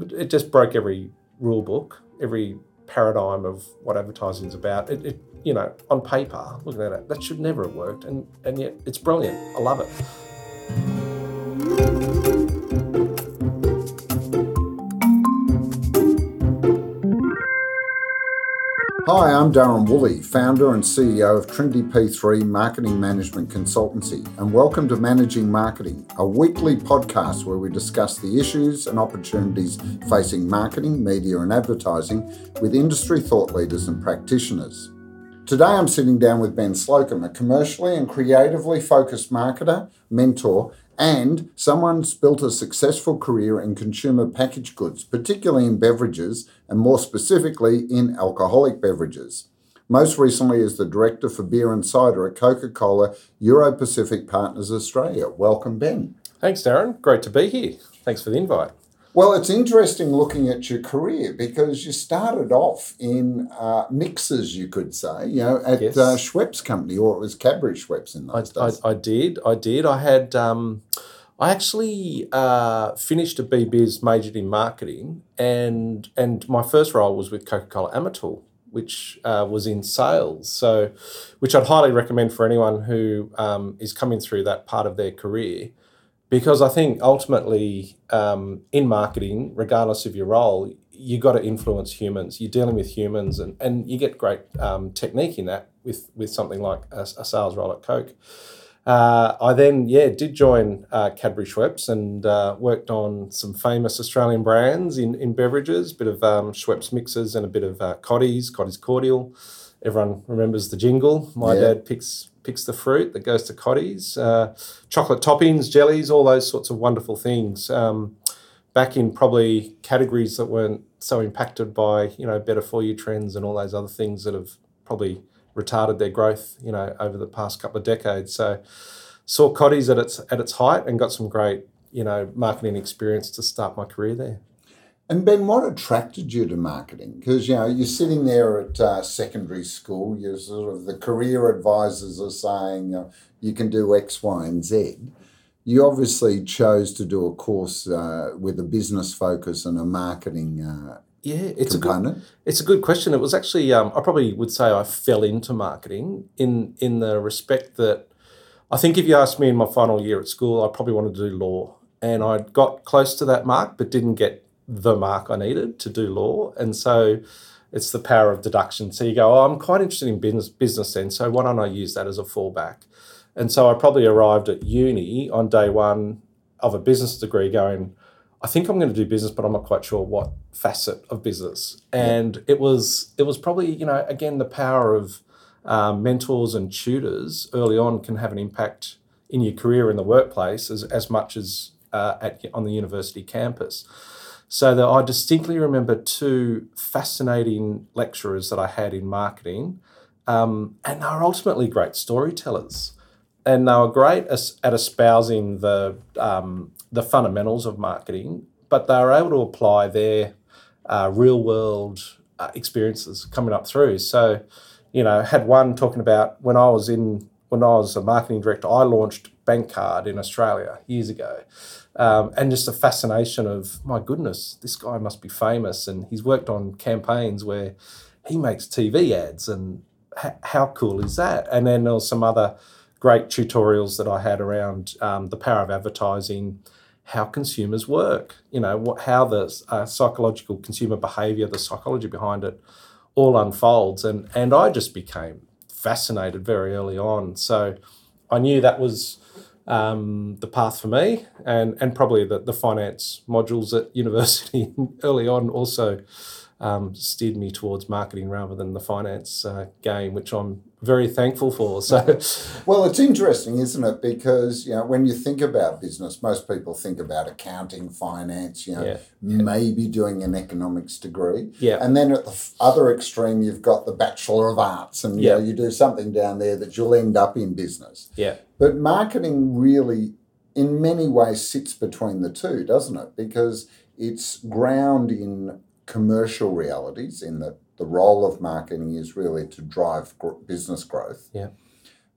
it just broke every rule book, every paradigm of what advertising is about. It, it, you know, on paper, looking at it, that should never have worked, and and yet it's brilliant. I love it. I'm Darren Woolley, founder and CEO of Trinity P3 Marketing Management Consultancy, and welcome to Managing Marketing, a weekly podcast where we discuss the issues and opportunities facing marketing, media, and advertising with industry thought leaders and practitioners. Today I'm sitting down with Ben Slocum, a commercially and creatively focused marketer, mentor, and someone's built a successful career in consumer packaged goods, particularly in beverages and more specifically in alcoholic beverages. Most recently as the director for beer and cider at Coca Cola Euro Pacific Partners Australia. Welcome, Ben. Thanks, Darren. Great to be here. Thanks for the invite. Well, it's interesting looking at your career because you started off in uh, mixers, you could say, you know, at Yes. uh, Schweppes Company, or it was Cadbury Schweppes in I, those I, days. I did. I did. I had. Um, I actually uh, finished a BBiz, majored in marketing, and and my first role was with Coca Cola Amatil, which uh, was in sales. So, which I'd highly recommend for anyone who um, is coming through that part of their career, because I think ultimately um, in marketing, regardless of your role, you've got to influence humans. You're dealing with humans, and, and you get great um, technique in that with with something like a, a sales role at Coke. Uh, I then, yeah, did join uh, Cadbury Schweppes and uh, worked on some famous Australian brands in, in beverages, a bit of um, Schweppes mixers and a bit of uh, Cottee's cordial. Everyone remembers the jingle. My Yeah. dad picks picks the fruit that goes to Cottee's. Uh, chocolate toppings, jellies, all those sorts of wonderful things. Um, back in probably categories that weren't so impacted by you know better for you trends and all those other things that have probably retarded their growth you know over the past couple of decades so saw Cottee's at its at its height and got some great you know marketing experience to start my career there And Ben, what attracted you to marketing? Because you know you're sitting there at uh, secondary school. You're sort of the career advisors are saying uh, you can do X, Y, and Z. You obviously chose to do a course uh, with a business focus and a marketing uh, yeah it's a good. It's a good question. It was actually um, I probably would say I fell into marketing in in the respect that I think if you asked me in my final year at school, I probably wanted to do law, and I got close to that mark, but didn't get the mark I needed to do law, and so it's the power of deduction. So you go, oh, I'm quite interested in business business then, so why don't I use that as a fallback? And so I probably arrived at uni on day one of a business degree, going. I think I'm going to do business, but I'm not quite sure what facet of business. And it was it was probably you know again the power of um, mentors and tutors early on can have an impact in your career in the workplace as as much as uh, at on the university campus. So that I distinctly remember two fascinating lecturers that I had in marketing, um, and they were ultimately great storytellers and they were great at espousing the um, the fundamentals of marketing, but they were able to apply their uh, real world uh, experiences coming up through. So, you know, had one talking about when I was in when I was a marketing director, I launched Bank Card in Australia years ago. Um, and just a fascination of my goodness, this guy must be famous, and he's worked on campaigns where he makes TV ads, and h- how cool is that? And then there was some other great tutorials that I had around um, the power of advertising, how consumers work, you know, what, how the uh, psychological consumer behavior, the psychology behind it, all unfolds, and and I just became fascinated very early on. So I knew that was um, the path for me, and and probably the, the finance modules at university early on also um, steered me towards marketing rather than the finance uh, game, which I'm very thankful for. So Well, it's interesting, isn't it? Because you know, when you think about business, most people think about accounting, finance. You know, Yeah. maybe doing an economics degree. Yeah. And then at the other extreme, you've got the Bachelor of Arts, and you Yeah. know, you do something down there that you'll end up in business. yeah, But marketing really, in many ways, sits between the two, doesn't it? Because it's ground in commercial realities, in that the role of marketing is really to drive gr- business growth. Yeah.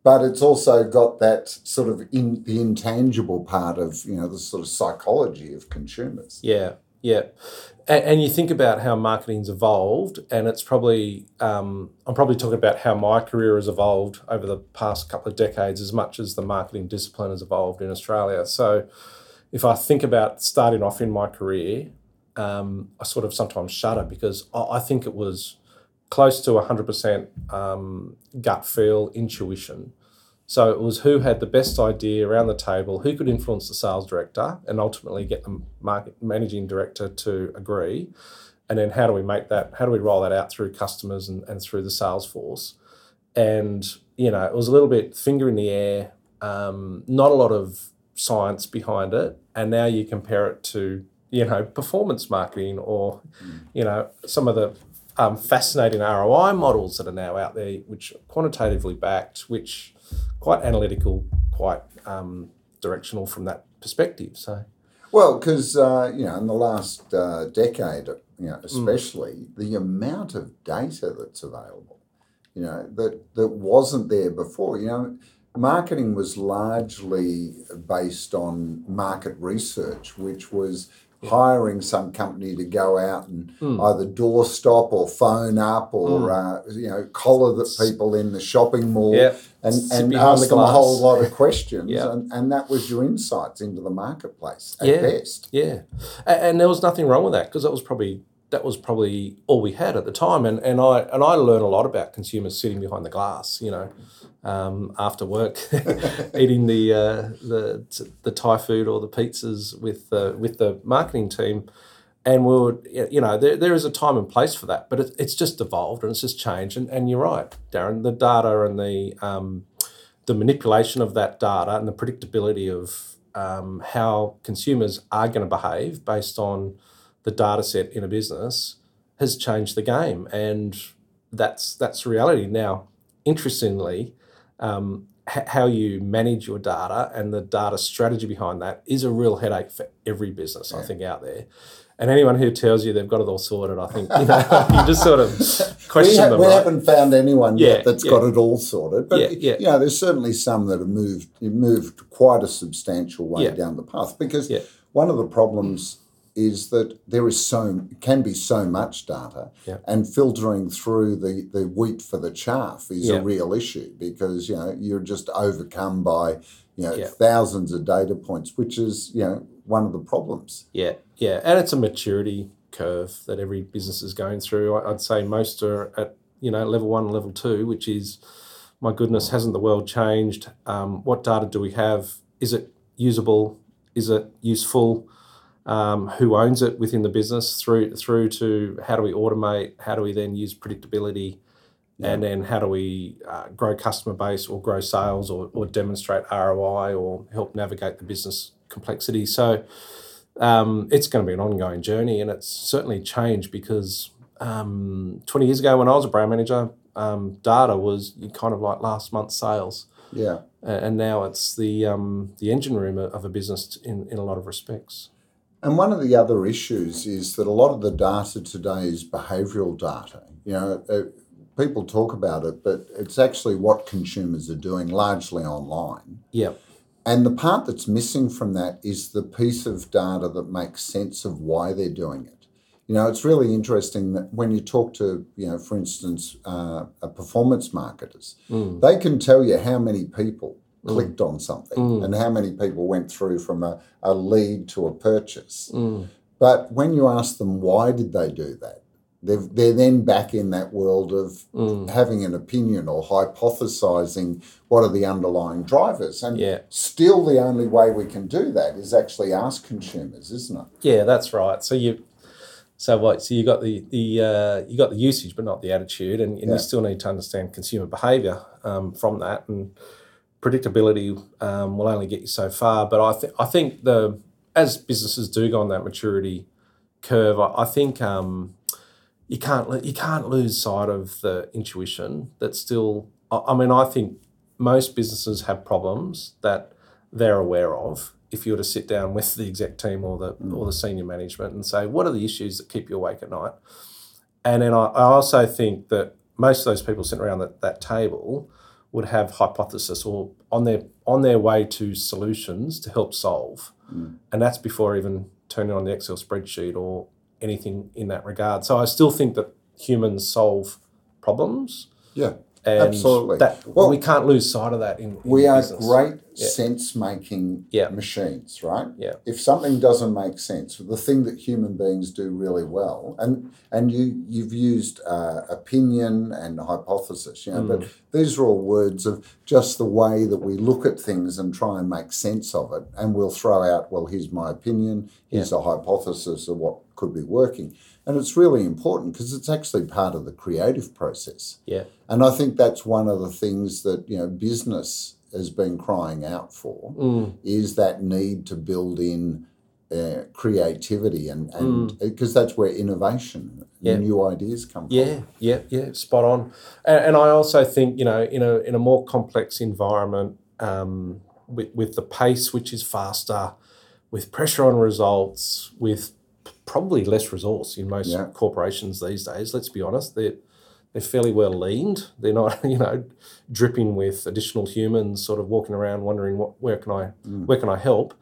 But it's also got that sort of in the intangible part of you know the sort of psychology of consumers. yeah, yeah. And, and you think about how marketing's evolved, and it's probably um, I'm probably talking about how my career has evolved over the past couple of decades as much as the marketing discipline has evolved in Australia. So, if I think about starting off in my career, um, I sort of sometimes shudder because I, I think it was close to 100% um, gut feel, intuition. So it was who had the best idea around the table, who could influence the sales director, and ultimately get the market managing director to agree. And then how do we make that? How do we roll that out through customers and, and through the sales force? And you know, it was a little bit finger in the air, um, not a lot of science behind it. And now you compare it to you know performance marketing or you know some of the um, fascinating ROI models that are now out there, which are quantitatively backed, which quite analytical, quite um, directional from that perspective. So, well, because uh, you know, in the last uh, decade, you know, especially mm. the amount of data that's available, you know, that that wasn't there before. You know, marketing was largely based on market research, which was hiring some company to go out and mm. either doorstop or phone up or mm. uh, you know collar the people in the shopping mall and, and ask them a whole lot of questions and, and that was your insights into the marketplace at yeah. best yeah and, and there was nothing wrong with that because that was probably that was probably all we had at the time and, and I and I learned a lot about consumers sitting behind the glass you know um, after work, eating the uh, the the Thai food or the pizzas with uh, with the marketing team, and we were you know there, there is a time and place for that, but it, it's just evolved and it's just changed. And, and you're right, Darren. The data and the um, the manipulation of that data and the predictability of um, how consumers are going to behave based on the data set in a business has changed the game, and that's that's reality now. Interestingly, um, h- how you manage your data and the data strategy behind that is a real headache for every business, yeah. I think, out there. And anyone who tells you they've got it all sorted, I think you, know, you just sort of question we ha- them. We right? haven't found anyone yeah, yet that's yeah. got it all sorted, but yeah, you know, there's certainly some that have moved moved quite a substantial way down the path. Because one of the problems is that there is so can be so much data yeah. and filtering through the, the wheat for the chaff is yeah. a real issue because you know you're just overcome by you know yeah. thousands of data points which is you know one of the problems. Yeah. Yeah. And it's a maturity curve that every business is going through. I'd say most are at you know level one level two which is my goodness hasn't the world changed? Um, what data do we have? Is it usable? Is it useful um, who owns it within the business through through to how do we automate, how do we then use predictability, yeah. and then how do we uh, grow customer base or grow sales or, or demonstrate ROI or help navigate the business complexity. So um, it's going to be an ongoing journey, and it's certainly changed because um, 20 years ago when I was a brand manager, um, data was kind of like last month's sales. Yeah. And now it's the um, the engine room of a business in, in a lot of respects. And one of the other issues is that a lot of the data today is behavioural data. You know, uh, people talk about it, but it's actually what consumers are doing largely online. Yeah. And the part that's missing from that is the piece of data that makes sense of why they're doing it. You know, it's really interesting that when you talk to, you know, for instance, uh, performance marketers, mm. they can tell you how many people. Clicked on something mm. and how many people went through from a, a lead to a purchase. Mm. But when you ask them why did they do that, they've, they're then back in that world of mm. having an opinion or hypothesizing what are the underlying drivers. And yeah. still, the only way we can do that is actually ask consumers, isn't it? Yeah, that's right. So you. So what? So you got the the uh, you got the usage, but not the attitude, and, and yeah. you still need to understand consumer behaviour um, from that. And predictability um, will only get you so far. But I think I think the as businesses do go on that maturity curve, I, I think um, you can't you can't lose sight of the intuition that still. I, I mean, I think most businesses have problems that they're aware of. If you were to sit down with the exec team or the mm. or the senior management and say, what are the issues that keep you awake at night? And then I, I also think that most of those people sitting around that, that table would have hypothesis or on their on their way to solutions to help solve, mm. and that's before even turning on the Excel spreadsheet or anything in that regard. So I still think that humans solve problems. Yeah. And Absolutely. That, Well- we can't lose sight of that in, in We are business. great Yeah. sense making Yeah. machines, right? Yeah. If something doesn't make sense, the thing that human beings do really well, and and you you've used uh, opinion and hypothesis, you know, Mm. but these are all words of just the way that we look at things and try and make sense of it, and we'll throw out, well, here's my opinion, here's a hypothesis of what could be working, and it's really important because it's actually part of the creative process. Yeah. And I think that's one of the things that you know business has been crying out for Mm. is that need to build in uh, creativity and Mm. and because that's where innovation, Yeah. new ideas come Yeah, from. yeah, yeah, spot on. And, and I also think you know in a in a more complex environment um, with with the pace which is faster, with pressure on results, with probably less resource in most Yeah. corporations these days. Let's be honest, they're they're fairly well leaned. They're not you know dripping with additional humans, sort of walking around wondering what where can I where can I help.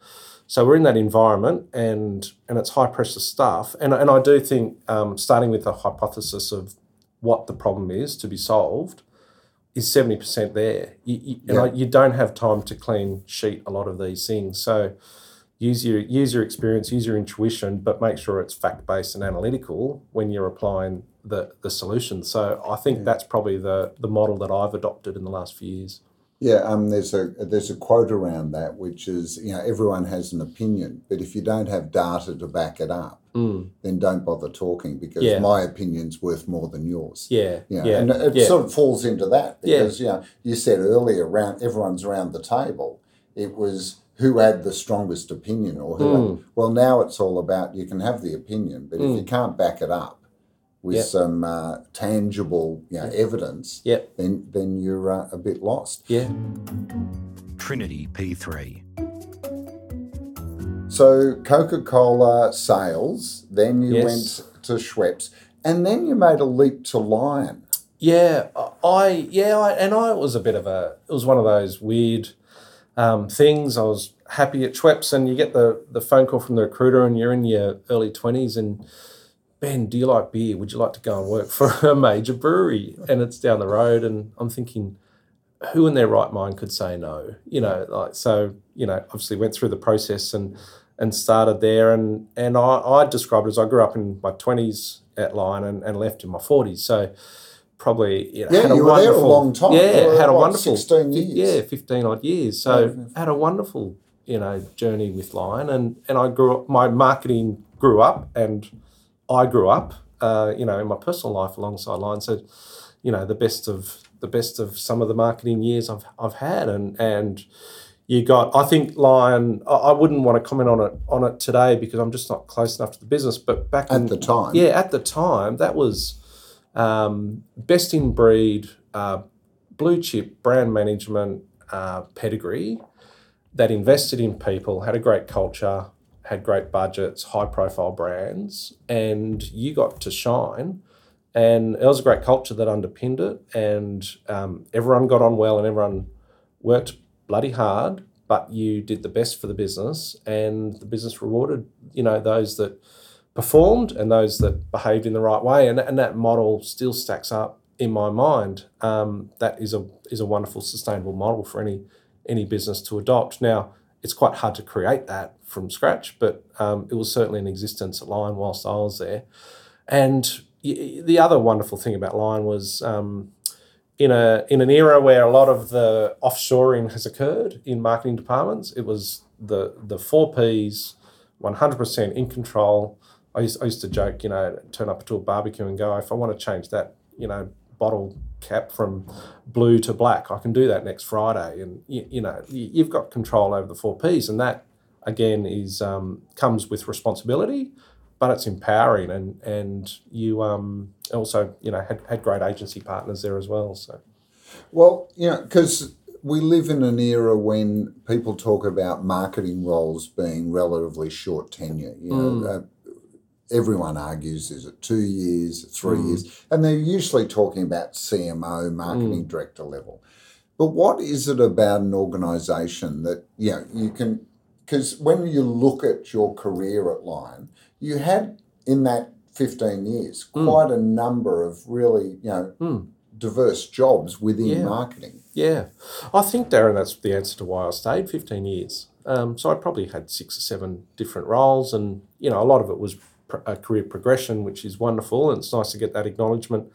So we're in that environment, and and it's high pressure stuff. And and I do think um, starting with the hypothesis of what the problem is to be solved is seventy percent there. You, you, and Yeah. I, you don't have time to clean sheet a lot of these things. So use your use your experience, use your intuition, but make sure it's fact based and analytical when you're applying the the solution. So I think that's probably the the model that I've adopted in the last few years. Yeah, um, there's a there's a quote around that which is you know everyone has an opinion, but if you don't have data to back it up, Mm. then don't bother talking because Yeah. my opinion's worth more than yours. Yeah, Yeah, yeah, and it yeah. sort of falls into that Yeah. because you know you said earlier, around everyone's around the table. It was who had the strongest opinion, or who. Mm. Had, well, now it's all about you can have the opinion, but if you can't back it up with Yeah. some uh, tangible, you know, evidence, Yeah. then then you're uh, a bit lost. yeah. Trinity P3. So Coca Cola sales, then you Yes. went to Schweppes, and then you made a leap to Lion. Yeah, I yeah, I, and I was a bit of a. It was one of those weird um, things. I was happy at Schweppes, and you get the the phone call from the recruiter, and you're in your early twenties, and Ben, do you like beer? Would you like to go and work for a major brewery? And it's down the road, and I'm thinking, who in their right mind could say no? You know, like so. You know, obviously went through the process and and started there, and and I I described it as I grew up in my twenties at Lion and, and left in my forties, so probably you know, Yeah, had a you were there a long time. Yeah, had a what, wonderful 16 years? Yeah, fifteen odd years. So had a wonderful you know journey with Lion, and and I grew up. My marketing grew up, and I grew up. Uh, you know, in my personal life alongside Lion. So, you know, the best of the best of some of the marketing years I've I've had, and and you got. I think Lion. I, wouldn't want to comment on it on it today because I'm just not close enough to the business. But back in At the time. yeah, at the time, that was um, best in breed, uh, blue chip brand management uh, pedigree that invested in people, had a great culture, had great budgets, high profile brands, and you got to shine. And it was a great culture that underpinned it, and um, everyone got on well, and everyone worked bloody hard. But you did the best for the business, and the business rewarded you know those that performed and those that behaved in the right way, and and that model still stacks up in my mind. Um, that is a is a wonderful sustainable model for any any business to adopt. Now it's quite hard to create that from scratch, but um, it was certainly in existence at Lion whilst I was there. And the other wonderful thing about Lion was um, in a in an era where a lot of the offshoring has occurred in marketing departments. It was the the four Ps, one hundred percent in control. I used, I used to joke, you know, turn up to a barbecue and go, if I want to change that, you know, bottle cap from blue to black, I can do that next Friday. And you, you know, you- you've got control over the four Ps, and that again is um, comes with responsibility, but it's empowering, and and you um, also you know had, had great agency partners there as well. So Well, you know, because we live in an era when people talk about marketing roles being relatively short tenure. You know, uh, everyone argues is it two years, three years, and they're usually talking about CMO, marketing director level. But what is it about an organisation that you know you can because when you look at your career at Lion, you had in that 15 years Mm. quite a number of really, you know, Mm. diverse jobs within Yeah. marketing. Yeah, I think Darren, that's the answer to why I stayed fifteen years. Um, so I probably had six or seven different roles, and you know, a lot of it was a career progression, which is wonderful, and it's nice to get that acknowledgement.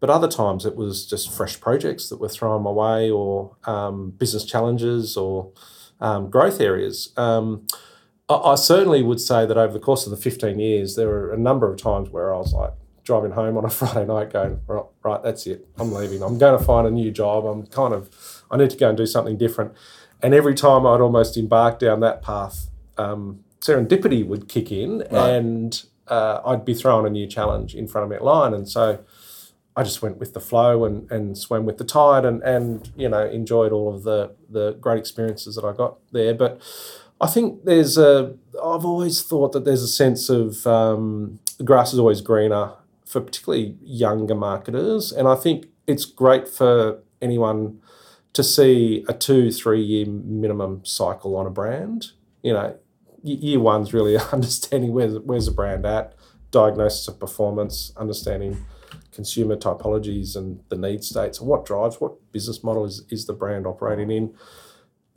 But other times it was just fresh projects that were thrown my way, or um, business challenges, or um, growth areas. Um, I, I certainly would say that over the course of the fifteen years, there were a number of times where I was like driving home on a Friday night, going, right, right, that's it, I'm leaving. I'm going to find a new job. I'm kind of, I need to go and do something different. And every time I'd almost embark down that path, um, serendipity would kick in, Right. and uh, I'd be thrown a new challenge in front of me at Lion, and so. I just went with the flow and, and swam with the tide and, and you know enjoyed all of the the great experiences that I got there. But I think there's a I've always thought that there's a sense of um, the grass is always greener for particularly younger marketers, and I think it's great for anyone to see a two three year minimum cycle on a brand. You know, year one's really understanding where's where's the brand at, diagnosis of performance, understanding consumer typologies and the need states and what drives what business model is, is the brand operating in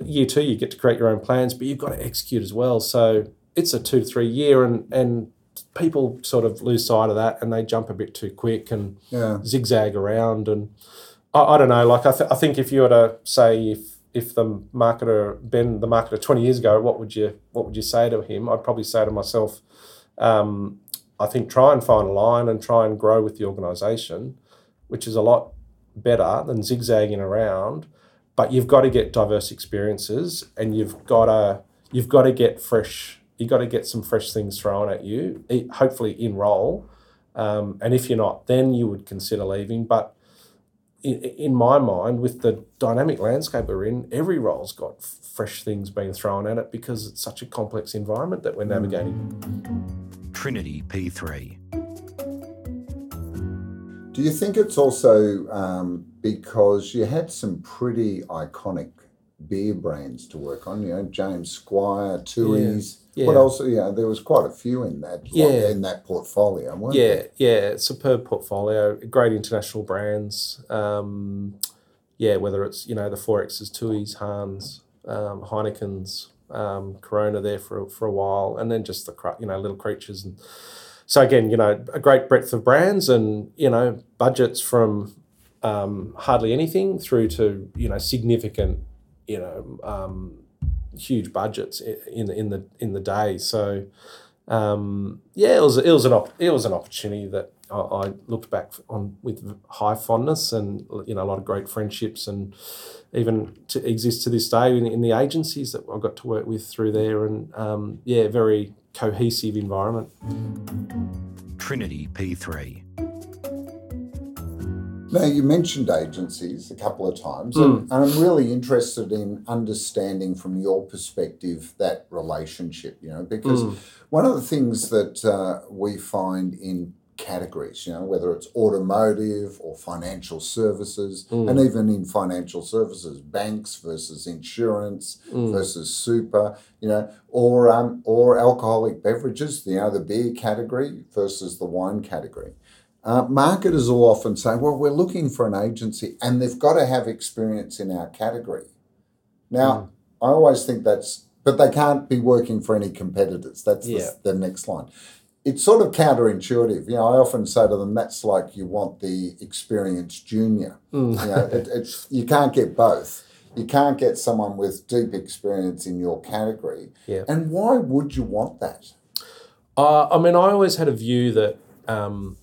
year two you get to create your own plans but you've got to execute as well so it's a two to three year and and people sort of lose sight of that and they jump a bit too quick and Yeah. zigzag around and I, I don't know like I, th- I think if you were to say if if the marketer Ben the marketer 20 years ago what would you what would you say to him? I'd probably say to myself um, I think try and find a line and try and grow with the organisation which is a lot better than zigzagging around but you've got to get diverse experiences and you've got to you've got to get fresh you've got to get some fresh things thrown at you hopefully in role um, and if you're not then you would consider leaving but in, in my mind with the dynamic landscape we're in every role's got fresh things being thrown at it because it's such a complex environment that we're navigating Trinity P3. Do you think it's also um, because you had some pretty iconic beer brands to work on? You know, James Squire, Tooheys. Yeah. What else? Yeah, there was quite a few in that. Yeah. in that portfolio, weren't Yeah, there? yeah, superb portfolio, great international brands. Um, yeah, whether it's you know the Forexes, Tui's, Hahns, um, Heineken's, um, Corona there for for a while, and then just the you know little creatures and so again you know a great breadth of brands and you know budgets from um, hardly anything through to you know significant you know um, huge budgets in in the in the day. So um, yeah, it was it was an op- it was an opportunity that I, I looked back on with high fondness and you know a lot of great friendships and even to exist to this day in, in the agencies that I got to work with through there and um, yeah, very cohesive environment. Trinity P3. Now, you mentioned agencies a couple of times, and, and I'm really interested in understanding from your perspective that relationship, you know, because Mm. one of the things that uh, we find in categories, you know, whether it's automotive or financial services, Mm. and even in financial services, banks versus insurance Mm. versus super, you know, or um, or alcoholic beverages, you know, the beer category versus the wine category. Uh, marketers will often say, well, we're looking for an agency and they've got to have experience in our category. Now, I always think that's, but they can't be working for any competitors. That's Yeah. the, the next line. It's sort of counterintuitive. You know, I often say to them, that's like you want the experienced junior. Mm. You know, it, it's, you can't get both. You can't get someone with deep experience in your category. Yeah. And why would you want that? Uh, I mean, I always had a view that um,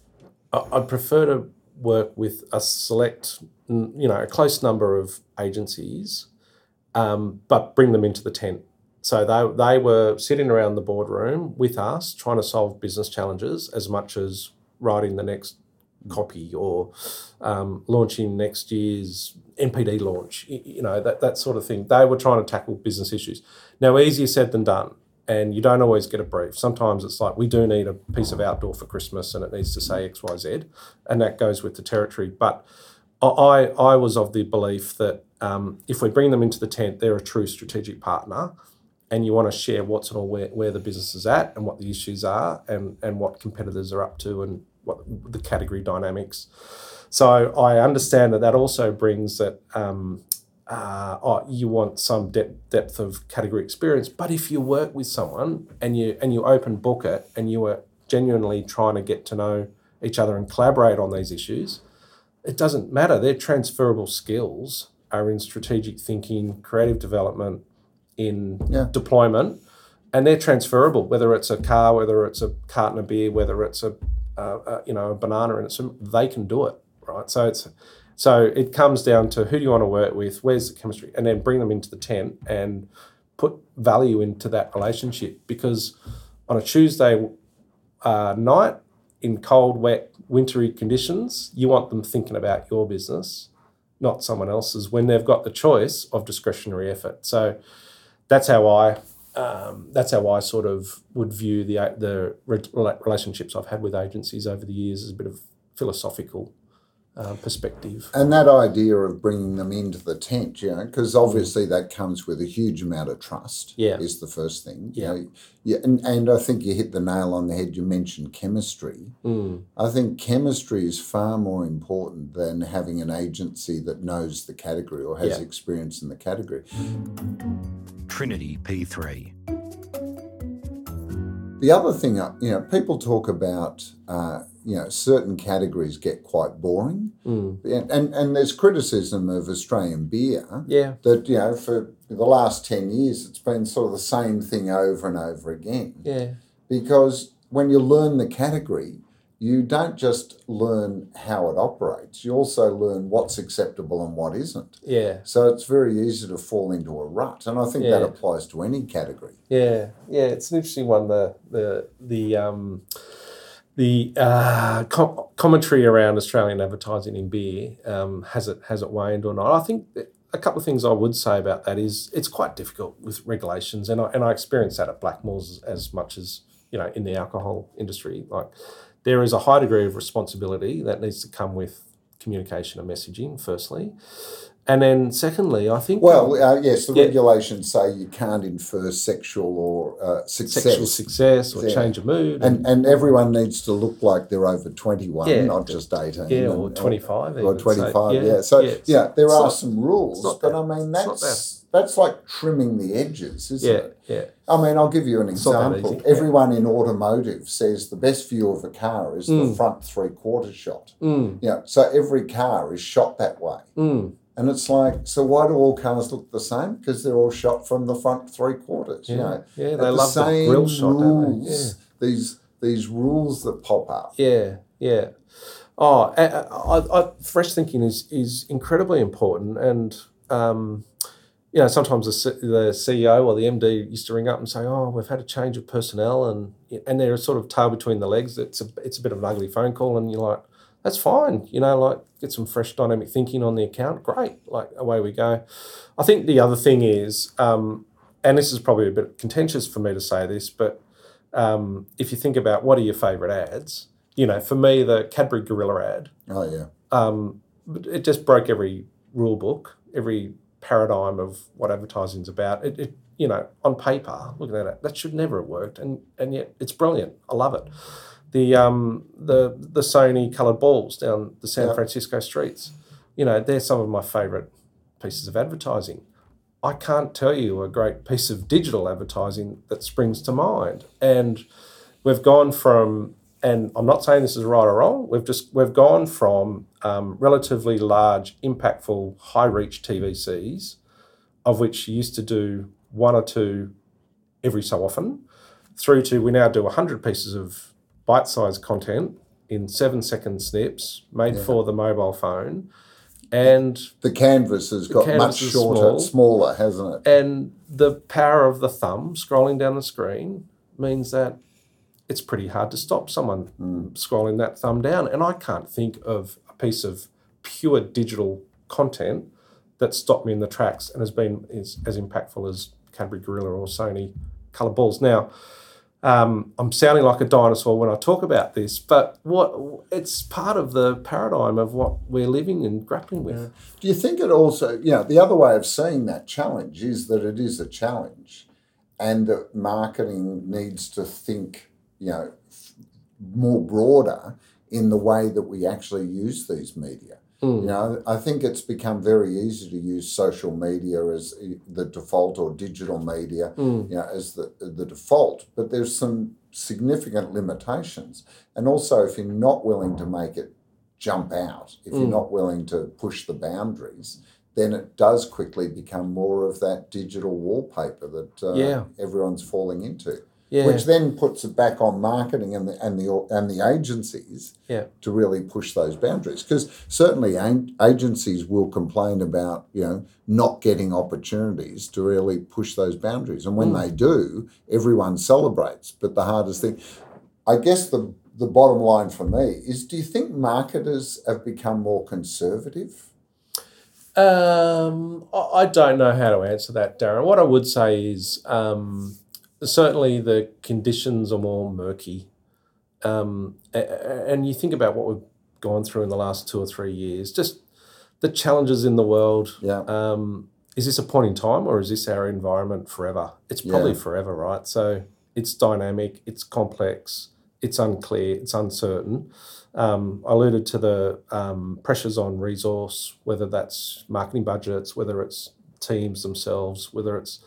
I'd prefer to work with a select, you know, a close number of agencies, um, but bring them into the tent. So they, they were sitting around the boardroom with us, trying to solve business challenges as much as writing the next copy or um, launching next year's NPD launch, you know, that, that sort of thing. They were trying to tackle business issues. Now, easier said than done and you don't always get a brief. Sometimes it's like we do need a piece of outdoor for Christmas, and it needs to say X, Y, Z, and that goes with the territory. But I I was of the belief that um, if we bring them into the tent, they're a true strategic partner, and you want to share what's and all where, where the business is at and what the issues are and, and what competitors are up to and what the category dynamics. So I understand that that also brings that um, uh, oh, you want some depth, depth of category experience. But if you work with someone and you and you open book it and you are genuinely trying to get to know each other and collaborate on these issues, it doesn't matter. Their transferable skills are in strategic thinking, creative development, in Yeah. deployment, and they're transferable. Whether it's a car, whether it's a carton of beer, whether it's a, uh, uh, you know a banana, and it's they can do it, right? So it's so it comes down to who do you want to work with, where's the chemistry, and then bring them into the tent and put value into that relationship because on a Tuesday uh, night in cold, wet, wintry conditions, you want them thinking about your business, not someone else's, when they've got the choice of discretionary effort. So that's how I. Um, that's how I sort of would view the the re- relationships I've had with agencies over the years as a bit of philosophical uh, perspective. And that idea of bringing them into the tent, you know, because obviously that comes with a huge amount of trust. Yeah. is the first thing. You Yeah. know, yeah, and, and I think you hit the nail on the head. You mentioned chemistry. Mm. I think chemistry is far more important than having an agency that knows the category or has Yeah. experience in the category. Trinity P3. The other thing, uh, you know, people talk about, uh, you know, certain categories get quite boring, Mm. and, and and there's criticism of Australian beer Yeah. that you know for the last ten years it's been sort of the same thing over and over again. Yeah. Because when you learn the category, you don't just learn how it operates; you also learn what's acceptable and what isn't. Yeah. So it's very easy to fall into a rut, and I think that applies to any category. Yeah, yeah, it's an interesting one. The the the um, the uh, com- commentary around Australian advertising in beer um, has it has it waned or not? I think a couple of things I would say about that is it's quite difficult with regulations, and I and I experienced that at Blackmores as, as much as you know in the alcohol industry. Like there is a high degree of responsibility that needs to come with communication and messaging. Firstly, and then secondly, I think Well, uh, yes, the Yeah. regulations say you can't infer sexual or uh, success. sexual success or Yeah. change of mood. and, and everyone needs to look like they're over 21, Yeah. not just 18. Yeah, and- or 25 Or even. 25, So, yeah. So, yeah, there are not- some rules, but. I mean, that's that's like trimming the edges, isn't it? yeah, I mean, I'll give you an that example. Everyone in automotive says the best view of a car is the Mm. front three quarter shot. mm, Yeah, so every car is shot that way. mm, And it's like, so why do all cars look the same? Because they're all shot from the front three quarters. yeah, You know, yeah. They love the grill shot, don't they? Yeah. These these rules that pop up. Yeah, yeah. Oh, I, I, I, fresh thinking is is incredibly important, and um, you know sometimes the, C- the CEO or the MD used to ring up and say, "Oh, we've had a change of personnel," and and they're sort of tail between the legs. It's a it's a bit of an ugly phone call, and you're like, "That's fine," you know, like get some fresh dynamic thinking on the account. Great, like away we go. I think the other thing is, um, and this is probably a bit contentious for me to say this, but um, if you think about what are your favourite ads, you know, for me, the Cadbury Gorilla ad, Oh yeah. um, it just broke every rule book, every paradigm of what advertising's about. It, it you know, on paper, looking at it, that should never have worked, and and yet it's brilliant. I love it. The um the the Sony coloured balls down the San Yeah. Francisco streets, you know, they're some of my favourite pieces of advertising. I can't tell you a great piece of digital advertising that springs to mind. And we've gone from, and I'm not saying this is right or wrong. We've just we've gone from um, relatively large, impactful, high reach TVCs, of which you used to do one or two every so often, through to we now do hundred pieces of bite-sized content in seven second snips made Yeah. for the mobile phone, and The canvas has got canvas much is shorter, small. smaller, hasn't it? and the power of the thumb scrolling down the screen means that it's pretty hard to stop someone hmm. scrolling that thumb down. And I can't think of a piece of pure digital content that stopped me in the tracks and has been is, as impactful as Cadbury Gorilla or Sony colour balls. Now, um, I'm sounding like a dinosaur when I talk about this, but what it's part of the paradigm of what we're living and grappling with. Do you think it also, you know, the other way of seeing that challenge is that it is a challenge. and that marketing needs to think, you know, more broader in the way that we actually use these media. Mm. You know, I think it's become very easy to use social media as the default or digital media, Mm. you know, as the the default. But there's some significant limitations, and also if you're not willing to make it jump out, if you're Mm. not willing to push the boundaries, then it does quickly become more of that digital wallpaper that uh, Yeah. everyone's falling into, Yeah. which then puts it back on marketing and the and the and the agencies yeah. to really push those boundaries. Because certainly agencies will complain about you know not getting opportunities to really push those boundaries, and when Mm. they do, everyone celebrates. But the hardest thing, I guess, the the bottom line for me is: Do you think marketers have become more conservative? Um, I I don't know how to answer that, Darren. What I would say is um, certainly the conditions are more murky. Um, and you think about what we've gone through in the last two or three years, just the challenges in the world. Yeah. Um, is this a point in time or is this our environment forever? It's probably Yeah. forever, right? So it's dynamic, it's complex, it's unclear, it's uncertain. Um, I alluded to the um, pressures on resource, whether that's marketing budgets, whether it's teams themselves, whether it's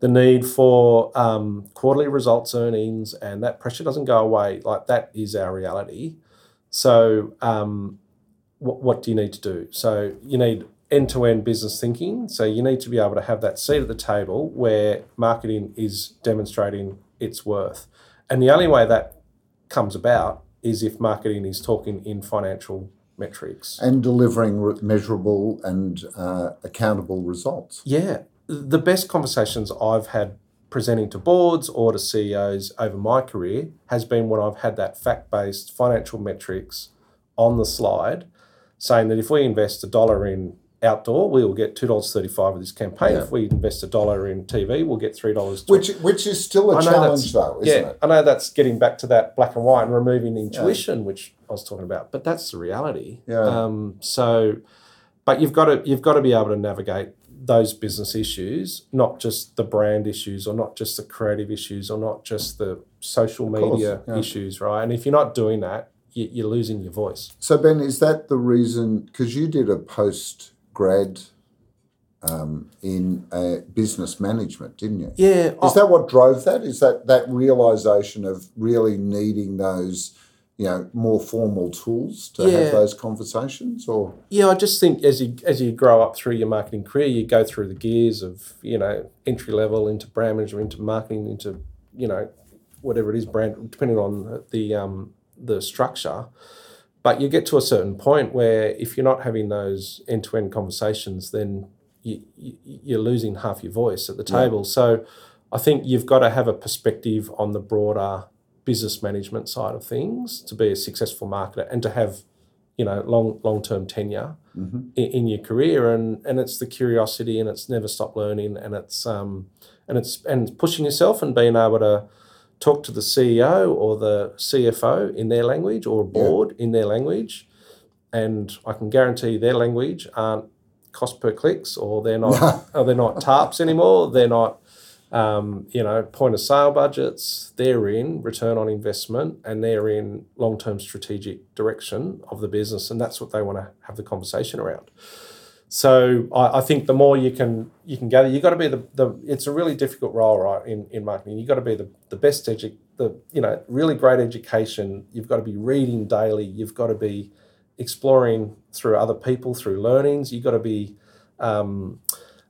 the need for um, quarterly results earnings, and that pressure doesn't go away. Like that is our reality. So, um, what, what do you need to do? So, you need end to end business thinking. So, you need to be able to have that seat at the table where marketing is demonstrating its worth. And the only way that comes about is if marketing is talking in financial metrics. And delivering measurable and uh, accountable results. Yeah, the best conversations I've had presenting to boards or to CEOs over my career has been when I've had that fact based financial metrics on the slide saying that if we invest a dollar in outdoor, we will get $2.35 of this campaign. Yeah. If we invest a dollar in TV, we'll get $3.20. Which which is still a challenge, though, isn't yeah, it? I know that's getting back to that black and white and removing intuition, which I was talking about, but that's the reality. Yeah. Um, so, but you've got to you've got to be able to navigate those business issues, not just the brand issues, or not just the creative issues, or not just the social course, media yeah. issues, right? And if you're not doing that, you, you're losing your voice. So Ben, is that the reason? Because you did a post grad um, in uh, business management, didn't you? Yeah, Is that what drove that? Is that that realization of really needing those, you know, more formal tools to Yeah. have those conversations, or Yeah, I just think as you as you grow up through your marketing career, you go through the gears of you know entry level into brand management, into marketing, into you know whatever it is, brand depending on the um, the structure. But you get to a certain point where if you're not having those end to end conversations, then you, you, you're losing half your voice at the Yeah. table. So I think you've got to have a perspective on the broader business management side of things to be a successful marketer and to have you know long long term tenure Mhm. in, in your career. And and it's the curiosity and it's never stop learning and it's um and it's and pushing yourself and being able to talk to the CEO or the CFO in their language or a board in their language. And I can guarantee their language aren't cost per clicks or they're not or they're not tarps anymore. They're not um, you know point of sale budgets they're in return on investment and they're in long-term strategic direction of the business and that's what they want to have the conversation around so I, I think the more you can you can gather, you've got to be the, the it's a really difficult role, right? In, in marketing, You've got to be the, the best edu- the you know really great education. You've got to be reading daily. You've got to be exploring through other people, through learnings. You've got to be um,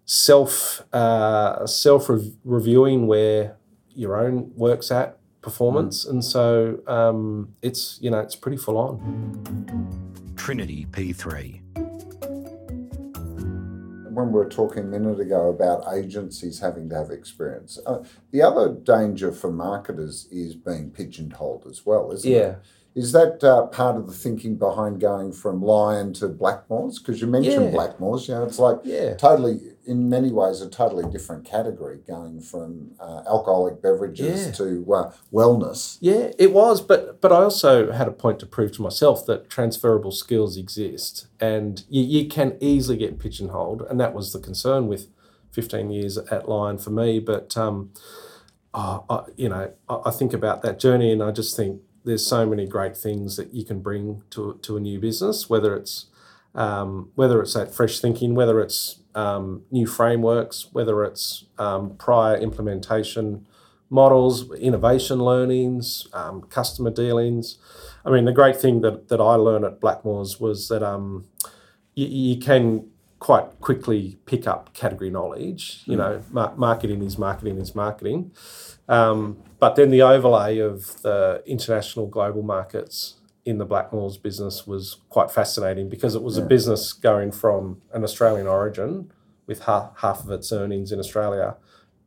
self uh, self reviewing where your own works at performance, and so um, it's you know it's pretty full on. Trinity P3. when we were talking a minute ago about agencies having to have experience, uh, the other danger for marketers is being pigeonholed as well, isn't Yeah. it? Is that uh, part of the thinking behind going from Lion to Blackmores? Because you mentioned Yeah. Blackmores, you know, it's like Yeah. totally, in many ways, a totally different category, going from uh, alcoholic beverages Yeah. to uh, wellness. Yeah, it was, but but I also had a point to prove to myself that transferable skills exist, and you, you can easily get pigeonholed, and that was the concern with fifteen years at Lion for me. But um, oh, I, you know, I, I think about that journey, and I just think there's so many great things that you can bring to to a new business, whether it's um, whether it's that fresh thinking, whether it's um, new frameworks, whether it's um, prior implementation models, innovation learnings, um, customer dealings. I mean, the great thing that, that I learned at Blackmores was that um, you, you can quite quickly pick up category knowledge. You know, mar- marketing is marketing is marketing. Um, but then the overlay of the international global markets in the Blackmores business was quite fascinating because it was a business going from an Australian origin with half, half of its earnings in Australia,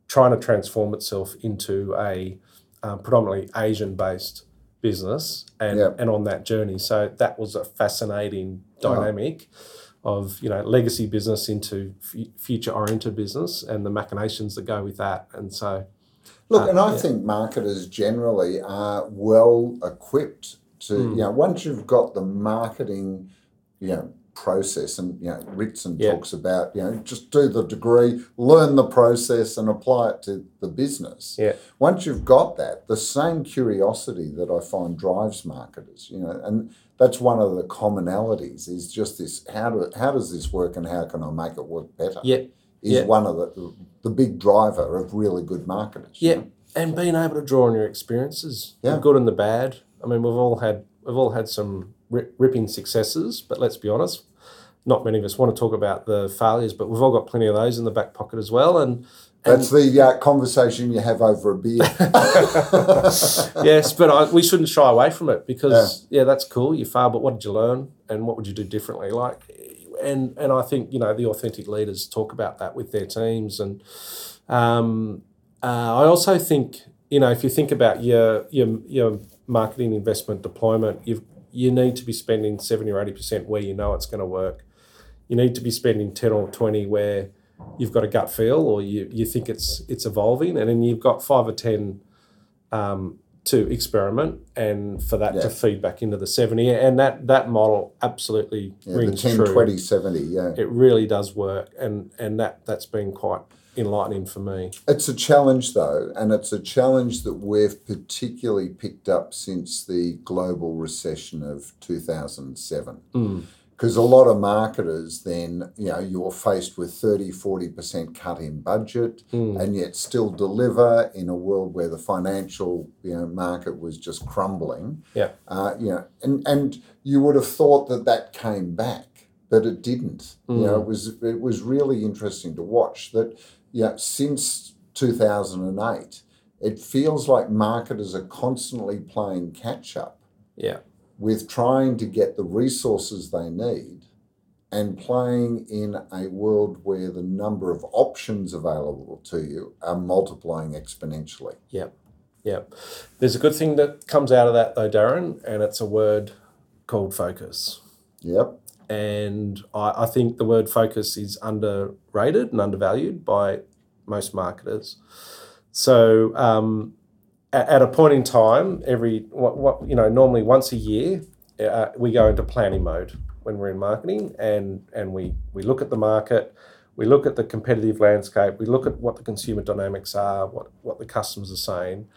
trying to transform itself into a um, predominantly Asian based business and, and on that journey. So that was a fascinating dynamic of you know legacy business into f- future oriented business and the machinations that go with that. And so Look, Uh, and I yeah. think marketers generally are well equipped to, Hmm. you know, once you've got the marketing, you know, process and, you know, Ritson Yeah. talks about, you know, just do the degree, learn the process and apply it to the business. yeah, Once you've got that, the same curiosity that I find drives marketers, you know, and that's one of the commonalities is just this, how do, how does this work and how can I make it work better? yeah, Is yeah. one of the, the big driver of really good marketers. you Yeah, know? and being able to draw on your experiences, Yeah. the good and the bad. I mean, we've all had we've all had some rip, ripping successes, but let's be honest, not many of us want to talk about the failures, but we've all got plenty of those in the back pocket as well. And, and That's the uh, conversation you have over a beer. yes, but I, we shouldn't shy away from it because yeah. that's cool. You failed, but what did you learn, and what would you do differently? Like, and and I think you know the authentic leaders talk about that with their teams, and um, uh, I also think you know if you think about your your your marketing investment deployment, you you need to be spending seventy or eighty percent where you know it's going to work. You need to be spending ten or twenty where you've got a gut feel or you, you think it's it's evolving, and then you've got five or ten um, to experiment and for that Yeah. to feed back into the 70 and that that model absolutely Yeah, the rings 10, true 20, 70, yeah. it really does work and and that that's been quite enlightening for me It's a challenge, though, and it's a challenge that we've particularly picked up since the global recession of 2007. Mm. Because a lot of marketers then, you know, you're faced with 30, 40% cut in budget Mm. and yet still deliver in a world where the financial, you know, market was just crumbling. yeah Uh, you know, and, and you would have thought that that came back, but it didn't. You know, it was it was really interesting to watch that. You know, since two thousand and eight, it feels like marketers are constantly playing catch up yeah with trying to get the resources they need and playing in a world where the number of options available to you are multiplying exponentially. Yep. Yep. there's a good thing that comes out of that though darren and it's a word called focus Yep. and I, I think the word focus is underrated and undervalued by most marketers. So um, at, a point in time, every what, what you know normally once a year, uh, we go into planning mode when we're in marketing, and and we we look at the market. We look at the competitive landscape. We look at what the consumer dynamics are, what, what the customers are saying,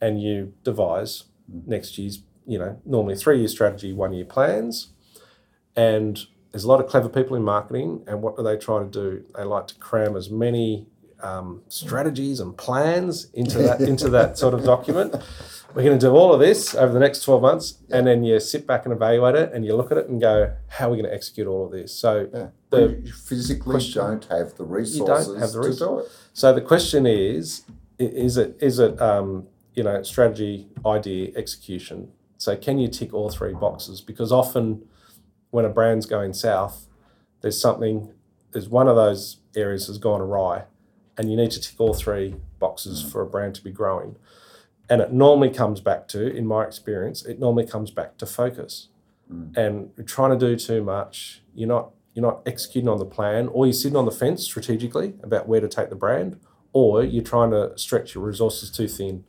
and you devise next year's, you know, normally three year strategy, one year plans. And there's a lot of clever people in marketing, and what do they try to do? They like to cram as many um, strategies and plans into that into that sort of document. We're going to do all of this over the next 12 months, and then you sit back and evaluate it, and you look at it and go, "How are we going to execute all of this?" So, Yeah. The you physically question- don't have the don't resources have the to do it. so the question is, is it is it um, you know strategy, idea, execution? So can you tick all three boxes? Because often when a brand's going south, there's something, there's one of those areas has gone awry, and you need to tick all three boxes for a brand to be growing. And it normally comes back to, in my experience, it normally comes back to focus. And you're trying to do too much, you're not you're not executing on the plan, or you're sitting on the fence strategically about where to take the brand, or you're trying to stretch your resources too thin.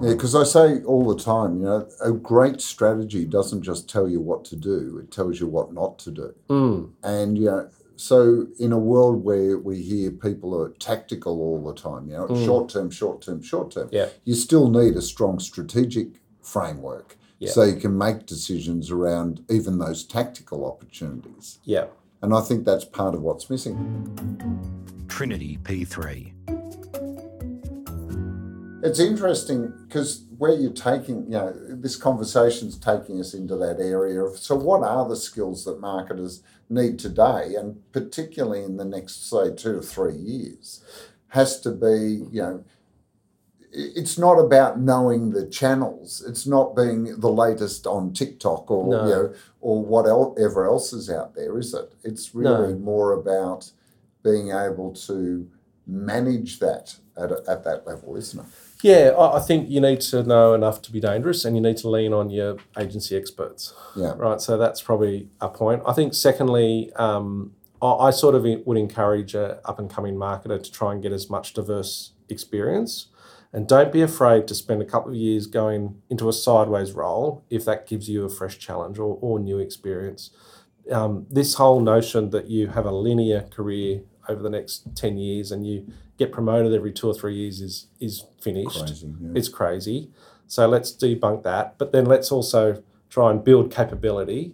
Yeah, because I say all the time, you know, a great strategy doesn't just tell you what to do; it tells you what not to do. Mm. And you know, so in a world where we hear people are tactical all the time, you know, mm. short term, short term, short term, Yeah. you still need a strong strategic framework Yeah. so you can make decisions around even those tactical opportunities. Yeah. And I think that's part of what's missing. Trinity P3. It's interesting because where you're taking, you know, this conversation's taking us into that area of so what are the skills that marketers need today and particularly in the next, say, two or three years, has to be, you know, it's not about knowing the channels. It's not being the latest on TikTok or No. you know or whatever else is out there, is it? It's really No. more about being able to manage that at, a, at that level, isn't it? Yeah, I I think you need to know enough to be dangerous and you need to lean on your agency experts. Yeah. Right, so that's probably a point. I think, secondly, um, I, I sort of would encourage a up and coming marketer to try and get as much diverse experience, and don't be afraid to spend a couple of years going into a sideways role if that gives you a fresh challenge or, or new experience. Um, this whole notion that you have a linear career over the next ten years and you get promoted every two or three years is is finished. Crazy. Yeah. It's crazy. So let's debunk that. But then let's also try and build capability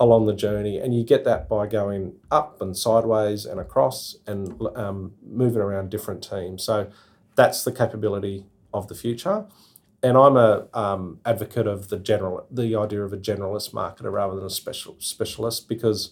along the journey. And you get that by going up and sideways and across and um, moving around different teams. So that's the capability of the future. And I'm a um, advocate of the general, the idea of a generalist marketer rather than a special specialist because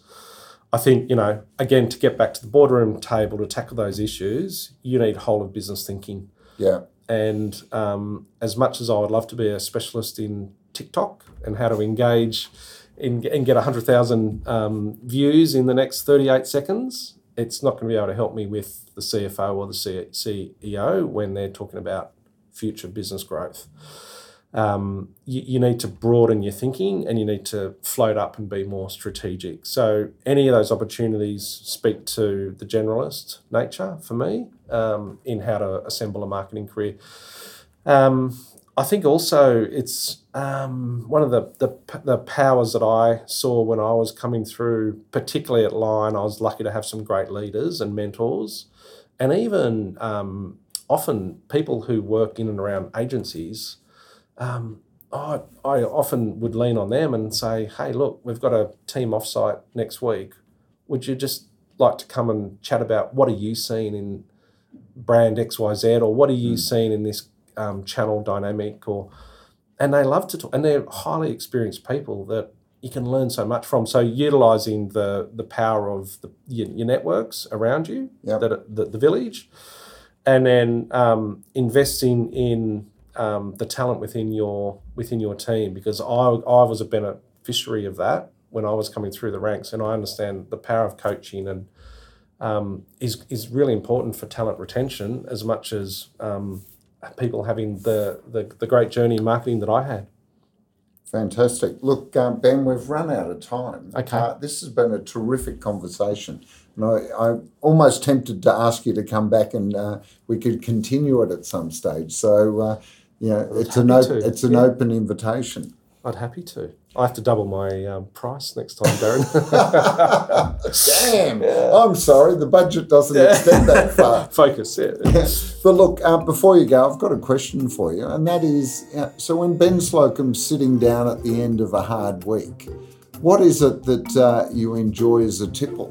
I think you know again to get back to the boardroom table to tackle those issues, you need whole of business thinking. yeah. And um, as much as I would love to be a specialist in TikTok and how to engage in, and get 100,000 um, views in the next 38 seconds, it's not going to be able to help me with the CFO or the C- CEO when they're talking about future business growth. Um, you, you need to broaden your thinking and you need to float up and be more strategic. So, any of those opportunities speak to the generalist nature for me um, in how to assemble a marketing career. Um, I think also it's um, one of the, the the powers that I saw when I was coming through, particularly at Lion. I was lucky to have some great leaders and mentors, and even um, often people who work in and around agencies. Um, I, I often would lean on them and say, "Hey, look, we've got a team offsite next week. Would you just like to come and chat about what are you seeing in brand X Y Z, or what are you seeing in this um, channel dynamic?" Or and they love to talk, and they're highly experienced people that you can learn so much from. So utilizing the the power of the, your, your networks around you, Yep. that the, the village, and then um, investing in um, the talent within your within your team because I I was a beneficiary of that when I was coming through the ranks, and I understand the power of coaching and um, is is really important for talent retention as much as um, people having the, the the great journey in marketing that I had. Fantastic. Look, um, Ben, we've run out of time. Okay. Uh, this has been a terrific conversation. And I, I'm almost tempted to ask you to come back and uh, we could continue it at some stage. So, uh, you know, it's an, op- it's an yeah. open invitation. I'd happy to. I have to double my um, price next time, Darren. Damn. I'm sorry, the budget doesn't extend that far. Focus, yeah. But look, uh, before you go, I've got a question for you, and that is uh, so when Ben Slocum's sitting down at the end of a hard week, what is it that uh, you enjoy as a tipple?